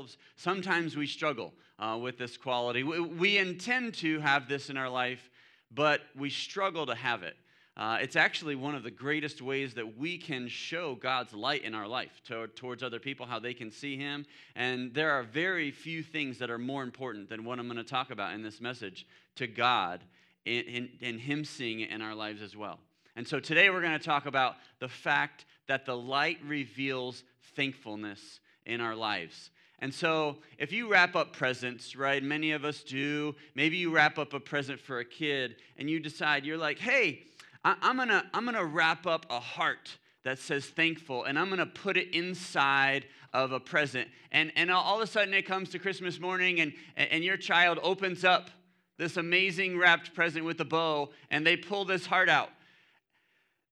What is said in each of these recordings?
ourselves, sometimes we struggle uh, with this quality. We, we intend to have this in our life, but we struggle to have it. Uh, it's actually one of the greatest ways that we can show God's light in our life to, towards other people, how they can see Him. And there are very few things that are more important than what I'm going to talk about in this message to God and Him seeing it in our lives as well. And so today we're going to talk about the fact that the light reveals thankfulness in our lives. And so, if you wrap up presents, right, many of us do, maybe you wrap up a present for a kid and you decide, you're like, hey, I, am gonna, I'm gonna wrap up a heart that says thankful and I'm gonna put it inside of a present. And, and all of a sudden it comes to Christmas morning and, and your child opens up this amazing wrapped present with a bow and they pull this heart out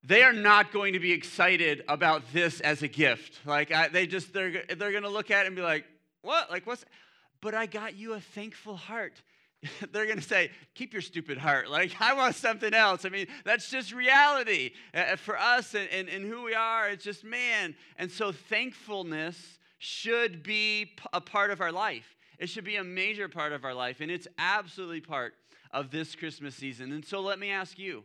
they are not going to be excited about this as a gift. Like I, they just they're they're going to look at it and be like, "What? Like what's?" But I got you a thankful heart. they're going to say, "Keep your stupid heart." Like I want something else. I mean, that's just reality uh, for us and, and, and who we are. It's just man. And so thankfulness should be a part of our life. It should be a major part of our life, and it's absolutely part of this Christmas season. And so let me ask you.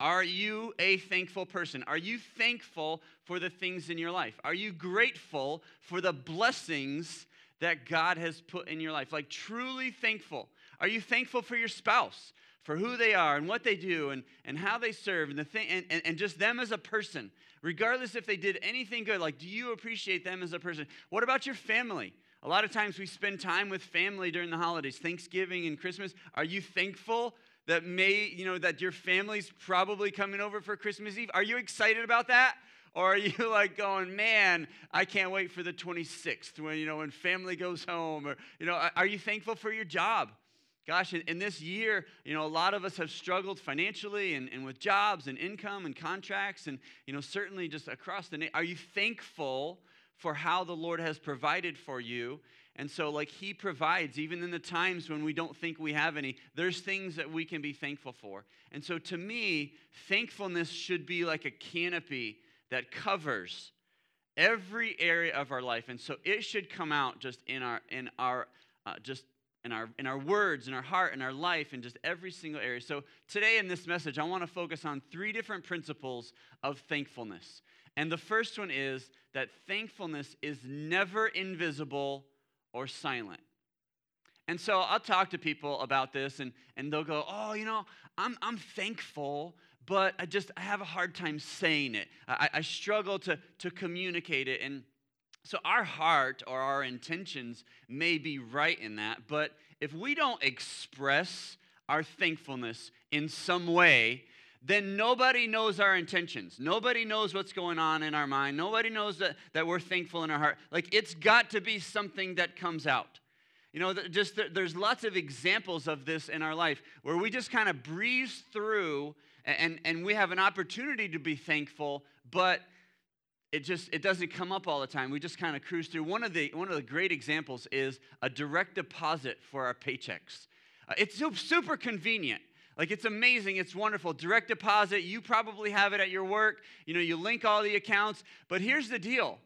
Are you a thankful person? Are you thankful for the things in your life? Are you grateful for the blessings that God has put in your life? Like truly thankful. Are you thankful for your spouse, for who they are and what they do and, and how they serve and, the thing, and, and, and just them as a person? Regardless if they did anything good, like do you appreciate them as a person? What about your family? A lot of times we spend time with family during the holidays, Thanksgiving and Christmas. Are you thankful that may, you know, that your family's probably coming over for Christmas Eve. Are you excited about that? Or are you like going, man, I can't wait for the 26th when, you know, when family goes home? Or, you know, are you thankful for your job? Gosh, in, in this year, you know, a lot of us have struggled financially and, and with jobs and income and contracts and, you know, certainly just across the. Are you thankful for how the Lord has provided for you and so, like, He provides, even in the times when we don't think we have any, there's things that we can be thankful for. And so, to me, thankfulness should be like a canopy that covers every area of our life. And so, it should come out just in our, in our, uh, just in our, in our words, in our heart, in our life, in just every single area. So, today in this message, I want to focus on three different principles of thankfulness. And the first one is that thankfulness is never invisible or silent. And so I'll talk to people about this, and, and they'll go, Oh, you know, I'm, I'm thankful, but I just I have a hard time saying it. I, I struggle to, to communicate it. And so our heart or our intentions may be right in that, but if we don't express our thankfulness in some way, then nobody knows our intentions. Nobody knows what's going on in our mind. Nobody knows that, that we're thankful in our heart. Like, it's got to be something that comes out. You know, just there's lots of examples of this in our life where we just kind of breeze through and, and we have an opportunity to be thankful, but it just it doesn't come up all the time. We just kind of cruise through. One of the one of the great examples is a direct deposit for our paychecks. Uh, it's super convenient. Like it's amazing, it's wonderful. Direct deposit, you probably have it at your work. You know, you link all the accounts. But here's the deal.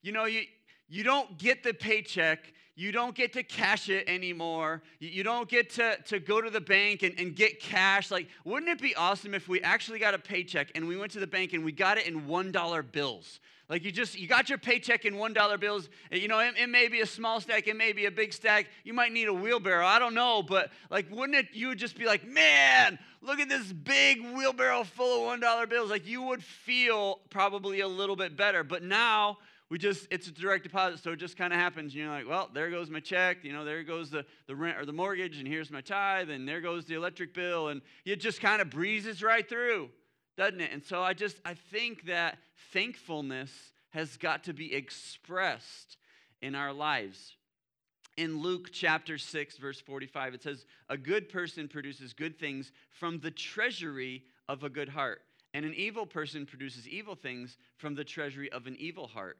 You know, you you don't get the paycheck, you don't get to cash it anymore. You don't get to, to go to the bank and, and get cash. Like, wouldn't it be awesome if we actually got a paycheck and we went to the bank and we got it in $1 bills? Like you just you got your paycheck in one dollar bills. You know, it, it, may be a small stack, it may be a big stack. You might need a wheelbarrow. I don't know, but like, wouldn't it? You would just be like, man, look at this big wheelbarrow full of one dollar bills. Like you would feel probably a little bit better. But now we just it's a direct deposit, so it just kind of happens. and You're like, well, there goes my check. You know, there goes the the rent or the mortgage, and here's my tithe, and there goes the electric bill, and it just kind of breezes right through doesn't it? And so I just I think that thankfulness has got to be expressed in our lives. In Luke chapter 6 verse 45 it says a good person produces good things from the treasury of a good heart and an evil person produces evil things from the treasury of an evil heart.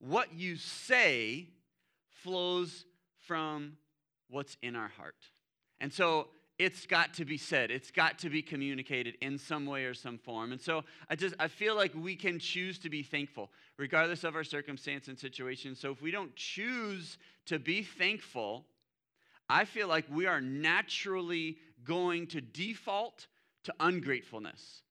What you say flows from what's in our heart. And so it's got to be said. It's got to be communicated in some way or some form. And so I just I feel like we can choose to be thankful regardless of our circumstance and situation. So if we don't choose to be thankful, I feel like we are naturally going to default to ungratefulness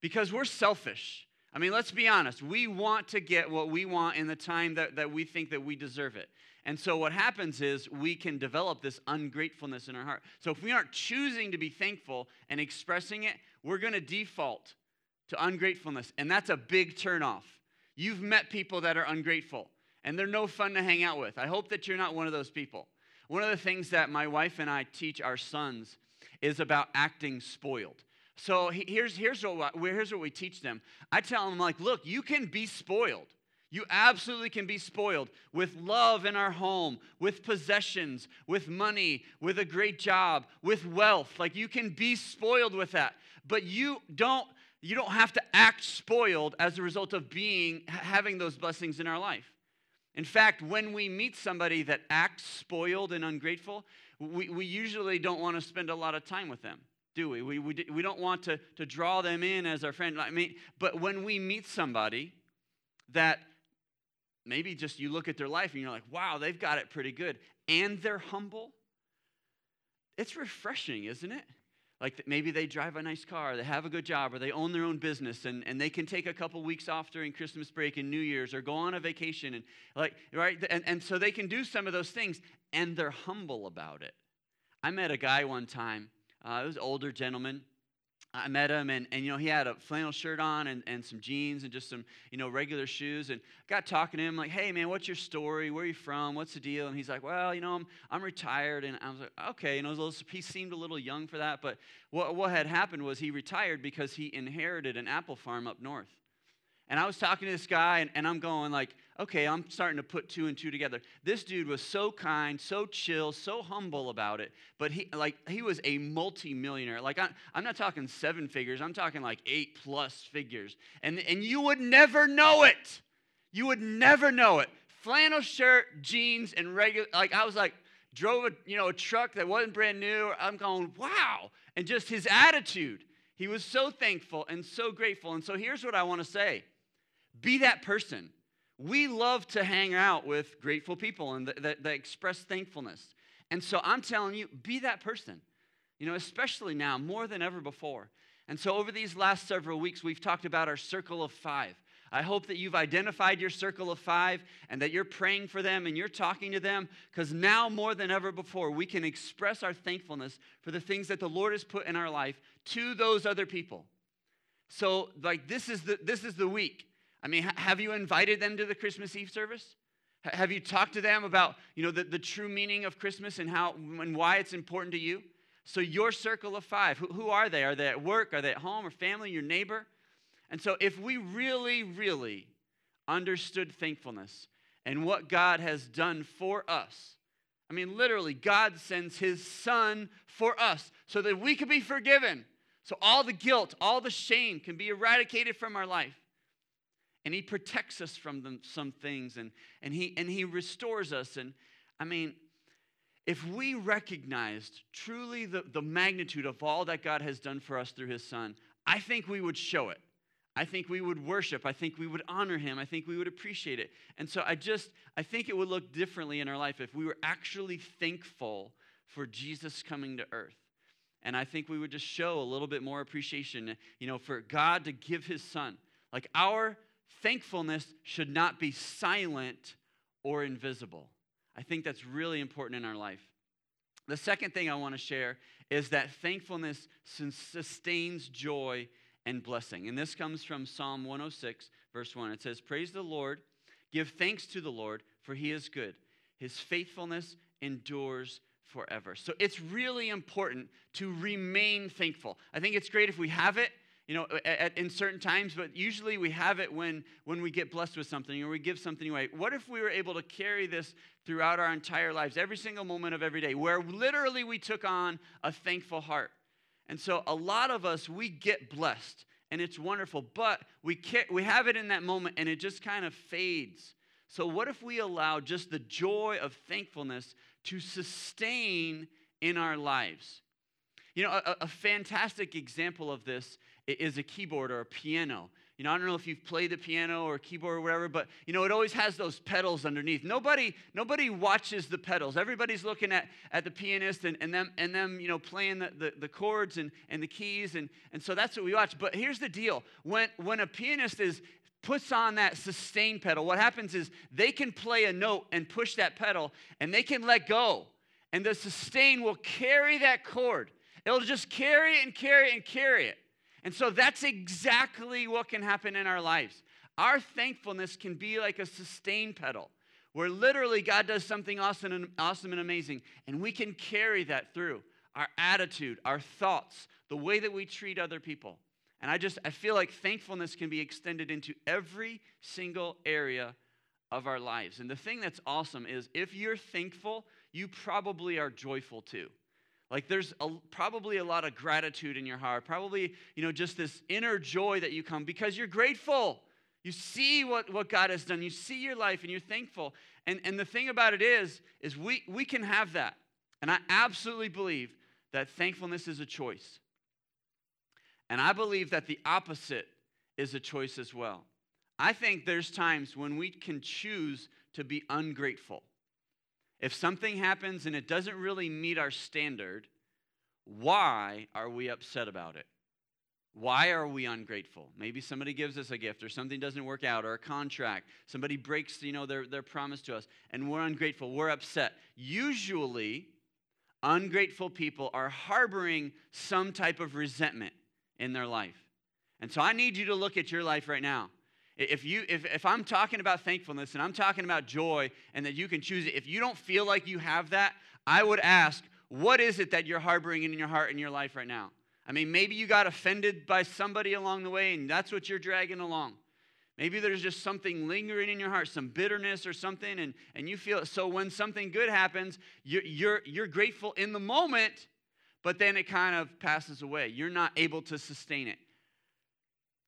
because we're selfish. I mean, let's be honest. We want to get what we want in the time that, that we think that we deserve it. And so what happens is we can develop this ungratefulness in our heart. So if we aren't choosing to be thankful and expressing it, we're going to default to ungratefulness. And that's a big turnoff. You've met people that are ungrateful, and they're no fun to hang out with. I hope that you're not one of those people. One of the things that my wife and I teach our sons is about acting spoiled. So here's, here's, what, here's what we teach them. I tell them, like, look, you can be spoiled. You absolutely can be spoiled with love in our home, with possessions, with money, with a great job, with wealth. Like you can be spoiled with that. But you don't you don't have to act spoiled as a result of being having those blessings in our life. In fact, when we meet somebody that acts spoiled and ungrateful, we, we usually don't want to spend a lot of time with them, do we? We, we, we don't want to, to draw them in as our friend. I mean, but when we meet somebody that maybe just you look at their life and you're like, wow, they've got it pretty good, and they're humble, it's refreshing, isn't it? Like maybe they drive a nice car, they have a good job, or they own their own business, and, and they can take a couple weeks off during Christmas break and New Year's, or go on a vacation, and like right, and, and so they can do some of those things, and they're humble about it. I met a guy one time, uh, it was an older gentleman, I met him and, and you know he had a flannel shirt on and, and some jeans and just some you know regular shoes. And I got talking to him like hey man what's your story? Where are you from? What's the deal? And he's like well you know I'm, I'm retired. And I was like okay. You know little, he seemed a little young for that but what, what had happened was he retired because he inherited an apple farm up north. And I was talking to this guy, and, and I'm going like, okay, I'm starting to put two and two together. This dude was so kind, so chill, so humble about it. But he like he was a multimillionaire. Like I, I'm not talking seven figures, I'm talking like eight plus figures. And, and you would never know it. You would never know it. Flannel shirt, jeans, and regular like I was like, drove a you know a truck that wasn't brand new. I'm going, wow. And just his attitude. He was so thankful and so grateful. And so here's what I want to say be that person. We love to hang out with grateful people and that, that, express thankfulness. And so I'm telling you, be that person, you know, especially now more than ever before. And so over these last several weeks, we've talked about our circle of five. I hope that you've identified your circle of five and that you're praying for them and you're talking to them because now more than ever before, we can express our thankfulness for the things that the Lord has put in our life to those other people. So, like, this is the, this is the week. I mean, have you invited them to the Christmas Eve service? Have you talked to them about, you know, the, the true meaning of Christmas and how and why it's important to you? So your circle of five, who, who are they? Are they at work? Are they at home or family, your neighbor? And so if we really, really understood thankfulness and what God has done for us, I mean, literally, God sends his son for us so that we can be forgiven. So all the guilt, all the shame can be eradicated from our life and he protects us from them, some things and, and, he, and he restores us. And i mean if we recognized truly the, the magnitude of all that god has done for us through his son i think we would show it. I think we would worship. I think we would honor him. I think we would appreciate it. And so i just i think it would look differently in our life if we were actually thankful for jesus coming to earth. And i think we would just show a little bit more appreciation you know for god to give his son. Like our thankfulness should not be silent or invisible. I think that's really important in our life. The second thing I want to share is that thankfulness sustains joy and blessing. And this comes from Psalm 106, verse 1. It says, Praise the Lord, give thanks to the Lord, for he is good. His faithfulness endures forever. So it's really important to remain thankful. I think it's great if we have it you know, at, in certain times, but usually we have it when, when we get blessed with something or we give something away. What if we were able to carry this throughout our entire lives, every single moment of every day, where literally we took on a thankful heart? And so a lot of us, we get blessed and it's wonderful, but we, can't, we have it in that moment and it just kind of fades. So, what if we allow just the joy of thankfulness to sustain in our lives? You know, a, a fantastic example of this is a keyboard or a piano. You know, I don't know if you've played the piano or keyboard or whatever, but you know, it always has those pedals underneath. Nobody, nobody watches the pedals. Everybody's looking at, at the pianist and, and them and them, you know, playing the, the, the chords and, and the keys, and, and so that's what we watch. But here's the deal. When when a pianist is puts on that sustain pedal, what happens is they can play a note and push that pedal, and they can let go. And the sustain will carry that chord. It'll just carry it and carry it and carry it. And so that's exactly what can happen in our lives. Our thankfulness can be like a sustain pedal where literally God does something awesome and, awesome and amazing, and we can carry that through our attitude, our thoughts, the way that we treat other people. And I just I feel like thankfulness can be extended into every single area of our lives. And the thing that's awesome is if you're thankful, you probably are joyful too. Like there's a, probably a lot of gratitude in your heart, probably, you know, just this inner joy that you come because you're grateful. You see what, what God has done. You see your life and you're thankful. And, and the thing about it is, is we, we can have that. And I absolutely believe that thankfulness is a choice. And I believe that the opposite is a choice as well. I think there's times when we can choose to be ungrateful. If something happens and it doesn't really meet our standard, why are we upset about it? Why are we ungrateful? Maybe somebody gives us a gift or something doesn't work out or a contract. Somebody breaks, you know, their, their promise to us and we're ungrateful. We're upset. Usually, ungrateful people are harboring some type of resentment in their life. And so I need you to look at your life right now. If, you, if, if I'm talking about thankfulness and I'm talking about joy and that you can choose it, if you don't feel like you have that, I would ask, what is it that you're harboring in your heart in your life right now? I mean, maybe you got offended by somebody along the way and that's what you're dragging along. Maybe there's just something lingering in your heart, some bitterness or something, and, and you feel it. So when something good happens, you're, you're, you're grateful in the moment, but then it kind of passes away. You're not able to sustain it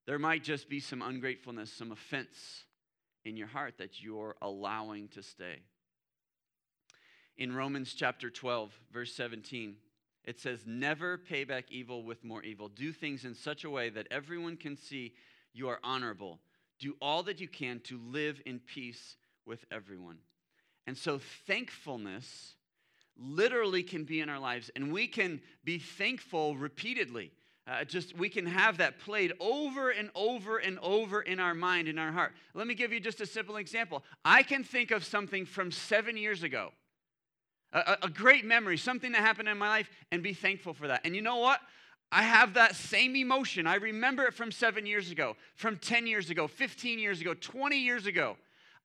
there might just be some ungratefulness, some offense in your heart that you're allowing to stay. In Romans chapter 12, verse 17, it says, Never pay back evil with more evil. Do things in such a way that everyone can see you are honorable. Do all that you can to live in peace with everyone. And so, thankfulness literally can be in our lives, and we can be thankful repeatedly. Uh, just we can have that played over and over and over in our mind, in our heart. Let me give you just a simple example. I can think of something from seven years ago, a, a great memory, something that happened in my life, and be thankful for that. And you know what? I have that same emotion. I remember it from seven years ago, from 10 years ago, 15 years ago, 20 years ago.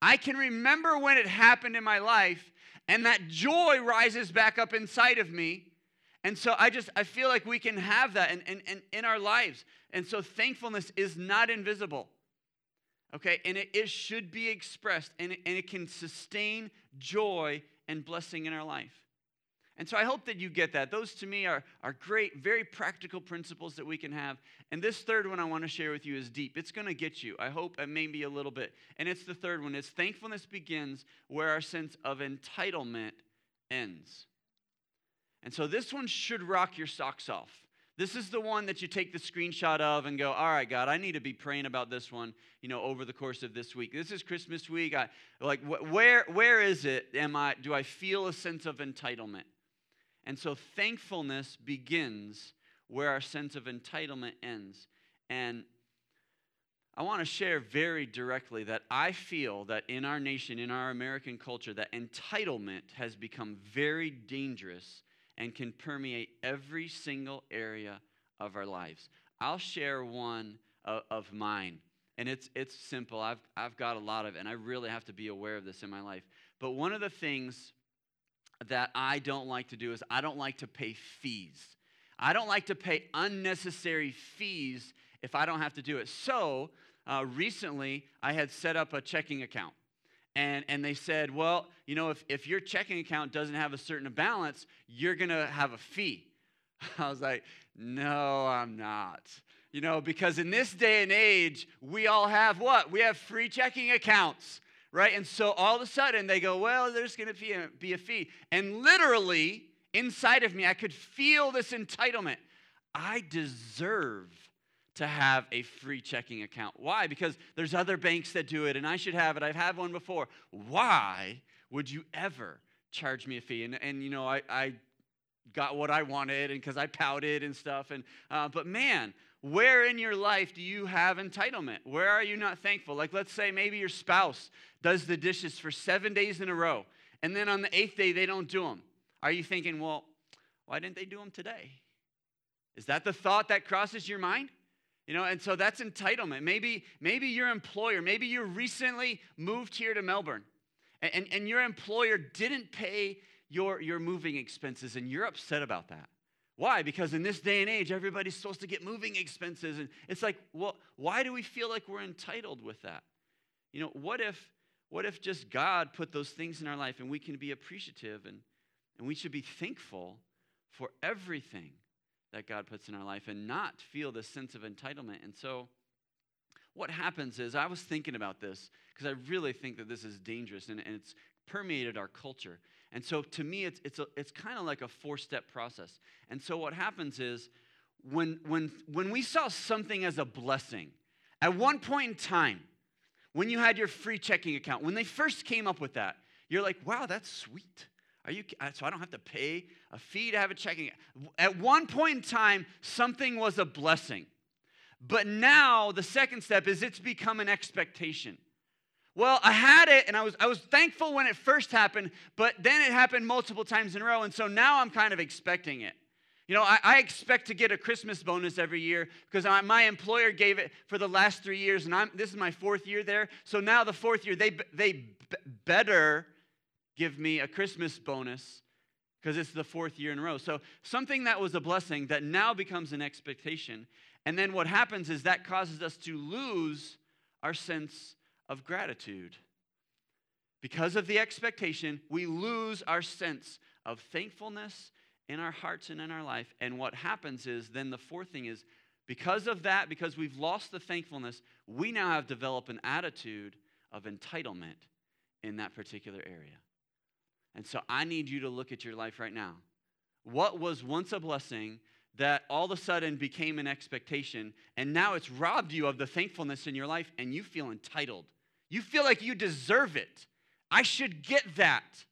I can remember when it happened in my life, and that joy rises back up inside of me and so I just, I feel like we can have that in, in, in, in our lives. And so thankfulness is not invisible. Okay, and it, it should be expressed and it, and it can sustain joy and blessing in our life. And so I hope that you get that. Those to me are, are great, very practical principles that we can have. And this third one I want to share with you is deep. It's going to get you, I hope, and maybe a little bit. And it's the third one. It's thankfulness begins where our sense of entitlement ends. And so this one should rock your socks off. This is the one that you take the screenshot of and go, all right, God, I need to be praying about this one, you know, over the course of this week. This is Christmas week. I like wh- where where is it? Am I do I feel a sense of entitlement? And so thankfulness begins where our sense of entitlement ends. And I want to share very directly that I feel that in our nation, in our American culture, that entitlement has become very dangerous and can permeate every single area of our lives. I'll share one of, of mine. And it's, it's simple. I've, I've got a lot of it, and I really have to be aware of this in my life. But one of the things that I don't like to do is I don't like to pay fees. I don't like to pay unnecessary fees if I don't have to do it. So uh, recently, I had set up a checking account and, and they said, well, you know, if, if your checking account doesn't have a certain balance, you're going to have a fee. I was like, no, I'm not. You know, because in this day and age, we all have what? We have free checking accounts, right? And so all of a sudden they go, well, there's going to be a, be a fee. And literally, inside of me, I could feel this entitlement. I deserve to have a free checking account. Why? Because there's other banks that do it and I should have it. I've had one before. Why would you ever charge me a fee? And, and you know, I, I got what I wanted and because I pouted and stuff. And, uh, but man, where in your life do you have entitlement? Where are you not thankful? Like, let's say maybe your spouse does the dishes for seven days in a row, and then on the eighth day, they don't do them. Are you thinking, well, why didn't they do them today? Is that the thought that crosses your mind? You know, and so that's entitlement. Maybe, maybe your employer, maybe you recently moved here to Melbourne and, and, your employer didn't pay your, your moving expenses and you're upset about that. Why? Because in this day and age, everybody's supposed to get moving expenses. And it's like, well, why do we feel like we're entitled with that? You know, what if, what if just God put those things in our life and we can be appreciative and, and we should be thankful for everything that God puts in our life and not feel this sense of entitlement. And so, what happens is, I was thinking about this because I really think that this is dangerous and, and it's permeated our culture. And so, to me, it's, it's, it's kind of like a four step process. And so, what happens is, when, when, when we saw something as a blessing, at one point in time, when you had your free checking account, when they first came up with that, you're like, wow, that's sweet. Are you uh, so I don't have to pay a fee to have a checking. At one point in time, something was a blessing. But now the second step is it's become an expectation. Well, I had it and I was I was thankful when it first happened, but then it happened multiple times in a row, and so now I'm kind of expecting it. You know, I, I expect to get a Christmas bonus every year because I, my employer gave it for the last three years, and I'm, this is my fourth year there. So now the fourth year, they, they better give me a Christmas bonus because it's the fourth year in a row. So something that was a blessing that now becomes an expectation. And then what happens is that causes us to lose our sense of gratitude. Because of the expectation, we lose our sense of thankfulness in our hearts and in our life. And what happens is then the fourth thing is because of that, because we've lost the thankfulness, we now have developed an attitude of entitlement in that particular area. And so I need you to look at your life right now. What was once a blessing that all of a sudden became an expectation, and now it's robbed you of the thankfulness in your life, and you feel entitled. You feel like you deserve it. I should get that.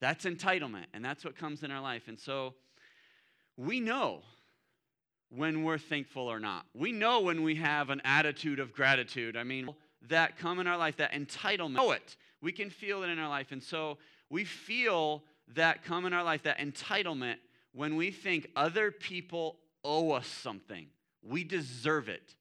That's entitlement, and that's what comes in our life. And so we know when we're thankful or not. We know when we have an attitude of gratitude. I mean, that come in our life, that entitlement. Know it. We can feel it in our life. And so we feel that come in our life, that entitlement, when we think other people owe us something. We deserve it.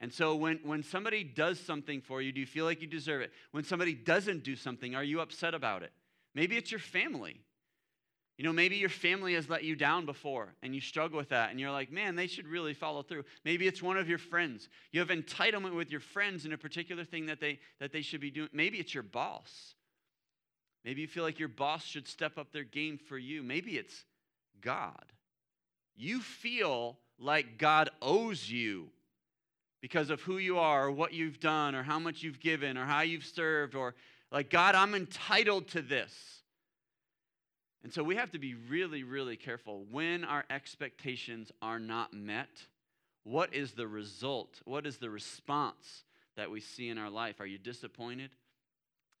And so when, when somebody does something for you, do you feel like you deserve it? When somebody doesn't do something, are you upset about it? Maybe it's your family. You know, maybe your family has let you down before and you struggle with that and you're like, man, they should really follow through. Maybe it's one of your friends. You have entitlement with your friends in a particular thing that they, that they should be doing. Maybe it's your boss. Maybe you feel like your boss should step up their game for you. Maybe it's God. You feel like God owes you because of who you are or what you've done or how much you've given or how you've served or like, God, I'm entitled to this. And so we have to be really, really careful when our expectations are not met. What is the result? What is the response that we see in our life? Are you disappointed?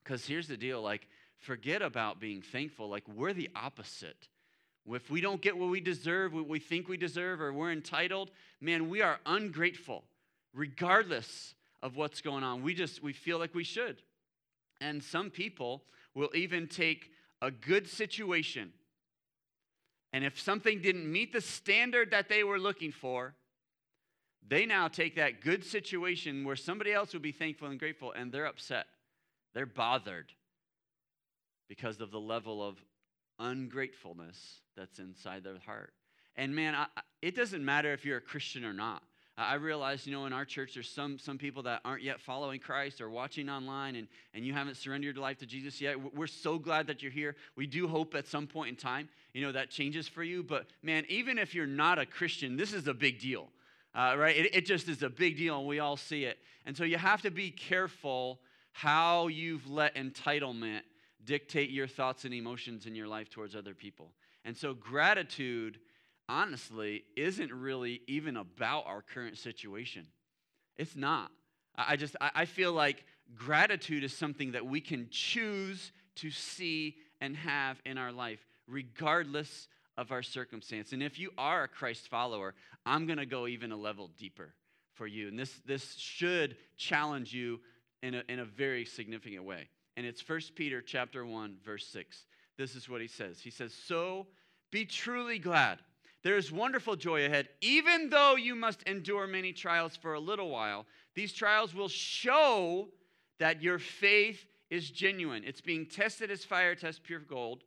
Because here's the deal like, forget about being thankful. Like, we're the opposite. If we don't get what we deserve, what we think we deserve, or we're entitled, man, we are ungrateful, regardless of what's going on. We just, we feel like we should. And some people will even take a good situation, and if something didn't meet the standard that they were looking for, they now take that good situation where somebody else would be thankful and grateful, and they're upset. They're bothered because of the level of ungratefulness that's inside their heart. And man, I, it doesn't matter if you're a Christian or not. I realize, you know, in our church, there's some, some people that aren't yet following Christ or watching online and, and you haven't surrendered your life to Jesus yet. We're so glad that you're here. We do hope at some point in time, you know, that changes for you. But man, even if you're not a Christian, this is a big deal, uh, right? It, it just is a big deal and we all see it. And so you have to be careful how you've let entitlement dictate your thoughts and emotions in your life towards other people. And so, gratitude, honestly, isn't really even about our current situation. It's not. I just, I feel like gratitude is something that we can choose to see and have in our life, regardless of our circumstance. And if you are a Christ follower, I'm going to go even a level deeper for you. And this, this should challenge you in a, in a very significant way. And it's 1 Peter chapter 1, verse 6. This is what he says. He says, So be truly glad. There is wonderful joy ahead, even though you must endure many trials for a little while. These trials will show that your faith is genuine. It's being tested as fire tests pure gold.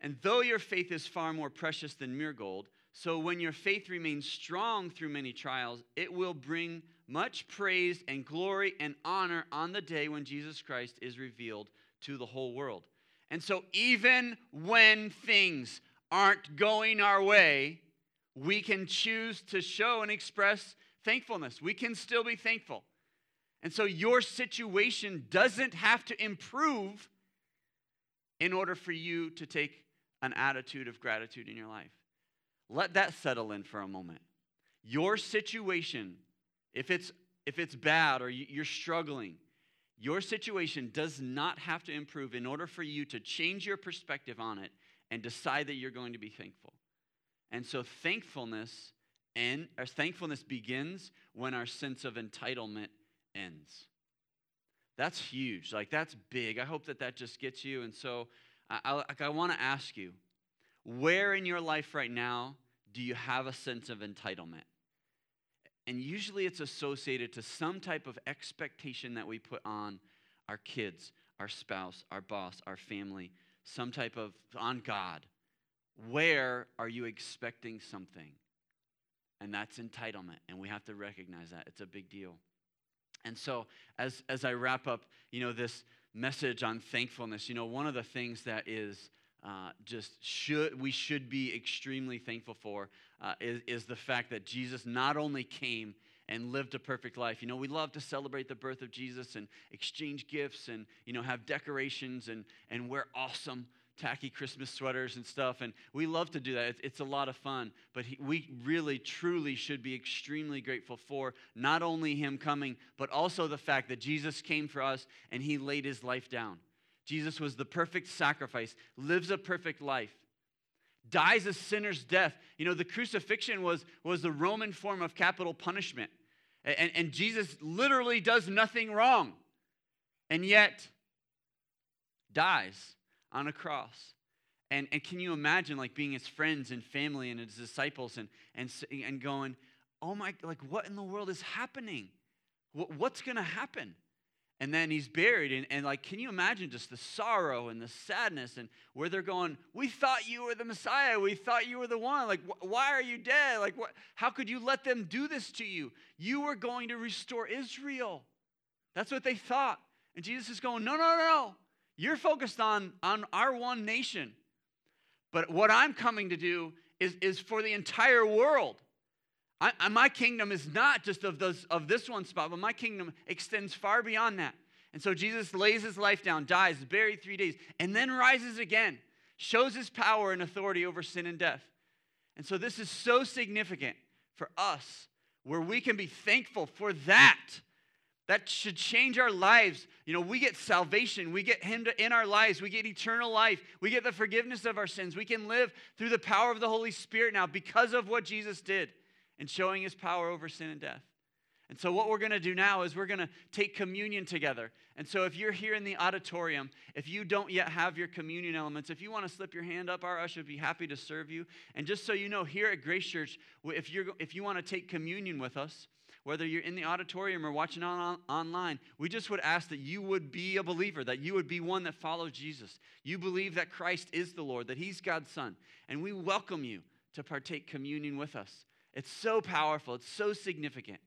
And though your faith is far more precious than mere gold, so when your faith remains strong through many trials, it will bring much praise and glory and honor on the day when Jesus Christ is revealed to the whole world. And so, even when things aren't going our way, we can choose to show and express thankfulness. We can still be thankful. And so, your situation doesn't have to improve in order for you to take an attitude of gratitude in your life. Let that settle in for a moment. Your situation, if it's if it's bad or you're struggling, your situation does not have to improve in order for you to change your perspective on it and decide that you're going to be thankful. And so thankfulness and our thankfulness begins when our sense of entitlement ends. That's huge. Like that's big. I hope that that just gets you. And so I, I, I want to ask you where in your life right now do you have a sense of entitlement? And usually it's associated to some type of expectation that we put on our kids, our spouse, our boss, our family, some type of on God. Where are you expecting something? And that's entitlement. And we have to recognize that. It's a big deal. And so as, as I wrap up, you know, this message on thankfulness, you know, one of the things that is uh, just should we should be extremely thankful for uh, is, is the fact that Jesus not only came and lived a perfect life. You know, we love to celebrate the birth of Jesus and exchange gifts and, you know, have decorations and, and wear awesome tacky Christmas sweaters and stuff. And we love to do that. It's, it's a lot of fun. But he, we really, truly should be extremely grateful for not only him coming, but also the fact that Jesus came for us and he laid his life down. Jesus was the perfect sacrifice, lives a perfect life, dies a sinner's death. You know, the crucifixion was, was the Roman form of capital punishment. And, and Jesus literally does nothing wrong, and yet dies on a cross. And, and can you imagine like being his friends and family and his disciples and, and, and going, oh my, like what in the world is happening? What, what's going to happen? And then he's buried and, and like can you imagine just the sorrow and the sadness and where they're going we thought you were the messiah. We thought you were the one. Like wh- why are you dead? Like what how could you let them do this to you? You were going to restore israel. That's what they thought. And jesus is going no no no no. You're focused on on our one nation. But what i'm coming to do is is for the entire world I, my kingdom is not just of, those, of this one spot, but my kingdom extends far beyond that. And so Jesus lays his life down, dies, buried three days, and then rises again, shows his power and authority over sin and death. And so this is so significant for us, where we can be thankful for that. That should change our lives. You know, we get salvation. We get Him in our lives. We get eternal life. We get the forgiveness of our sins. We can live through the power of the Holy Spirit now because of what Jesus did and showing his power over sin and death. And so, what we're going to do now is we're going to take communion together. And so, if you're here in the auditorium, if you don't yet have your communion elements, if you want to slip your hand up, our usher would be happy to serve you. And just so you know, here at Grace Church, if, you're, if you want to take communion with us, whether you're in the auditorium or watching on, on, online, we just would ask that you would be a believer, that you would be one that follows Jesus. You believe that Christ is the Lord, that He's God's Son. And we welcome you to partake communion with us. It's so powerful, it's so significant.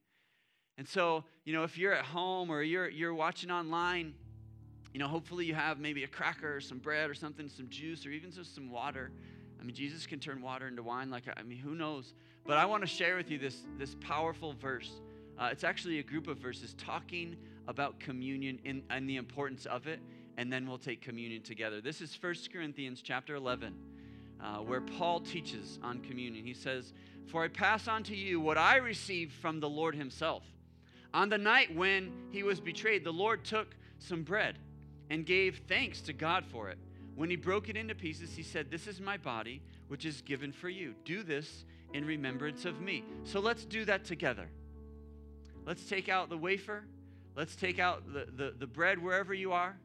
And so, you know, if you're at home or you're, you're watching online, you know, hopefully you have maybe a cracker or some bread or something, some juice or even just some water. I mean, Jesus can turn water into wine. Like, I mean, who knows? But I want to share with you this, this powerful verse. Uh, it's actually a group of verses talking about communion and, and the importance of it. and then we'll take communion together. This is 1 Corinthians chapter 11, uh, where Paul teaches on communion. He says, For I pass on to you what I received from the Lord himself. On the night when he was betrayed, the Lord took some bread and gave thanks to God for it. When he broke it into pieces, he said, This is my body, which is given for you. Do this in remembrance of me. So let's do that together. Let's take out the wafer. Let's take out the, the, the bread wherever you are.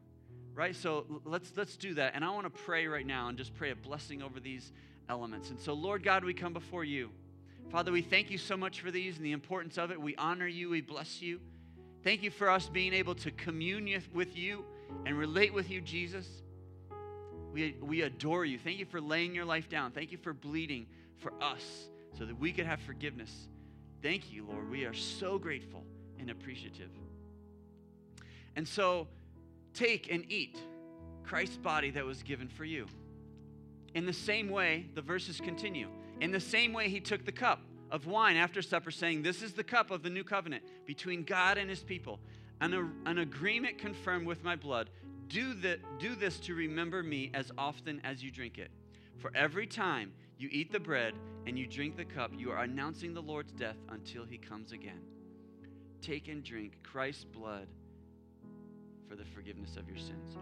Right? So let's let's do that. And I want to pray right now and just pray a blessing over these elements. And so, Lord God, we come before you. Father, we thank you so much for these and the importance of it. We honor you, we bless you. Thank you for us being able to commune with you and relate with you, Jesus. We, we adore you. Thank you for laying your life down. Thank you for bleeding for us so that we could have forgiveness. Thank you, Lord. We are so grateful and appreciative. And so, take and eat Christ's body that was given for you. In the same way, the verses continue. In the same way, he took the cup of wine after supper, saying, This is the cup of the new covenant between God and his people, an, an agreement confirmed with my blood. Do, the, do this to remember me as often as you drink it. For every time you eat the bread and you drink the cup, you are announcing the Lord's death until he comes again. Take and drink Christ's blood for the forgiveness of your sins.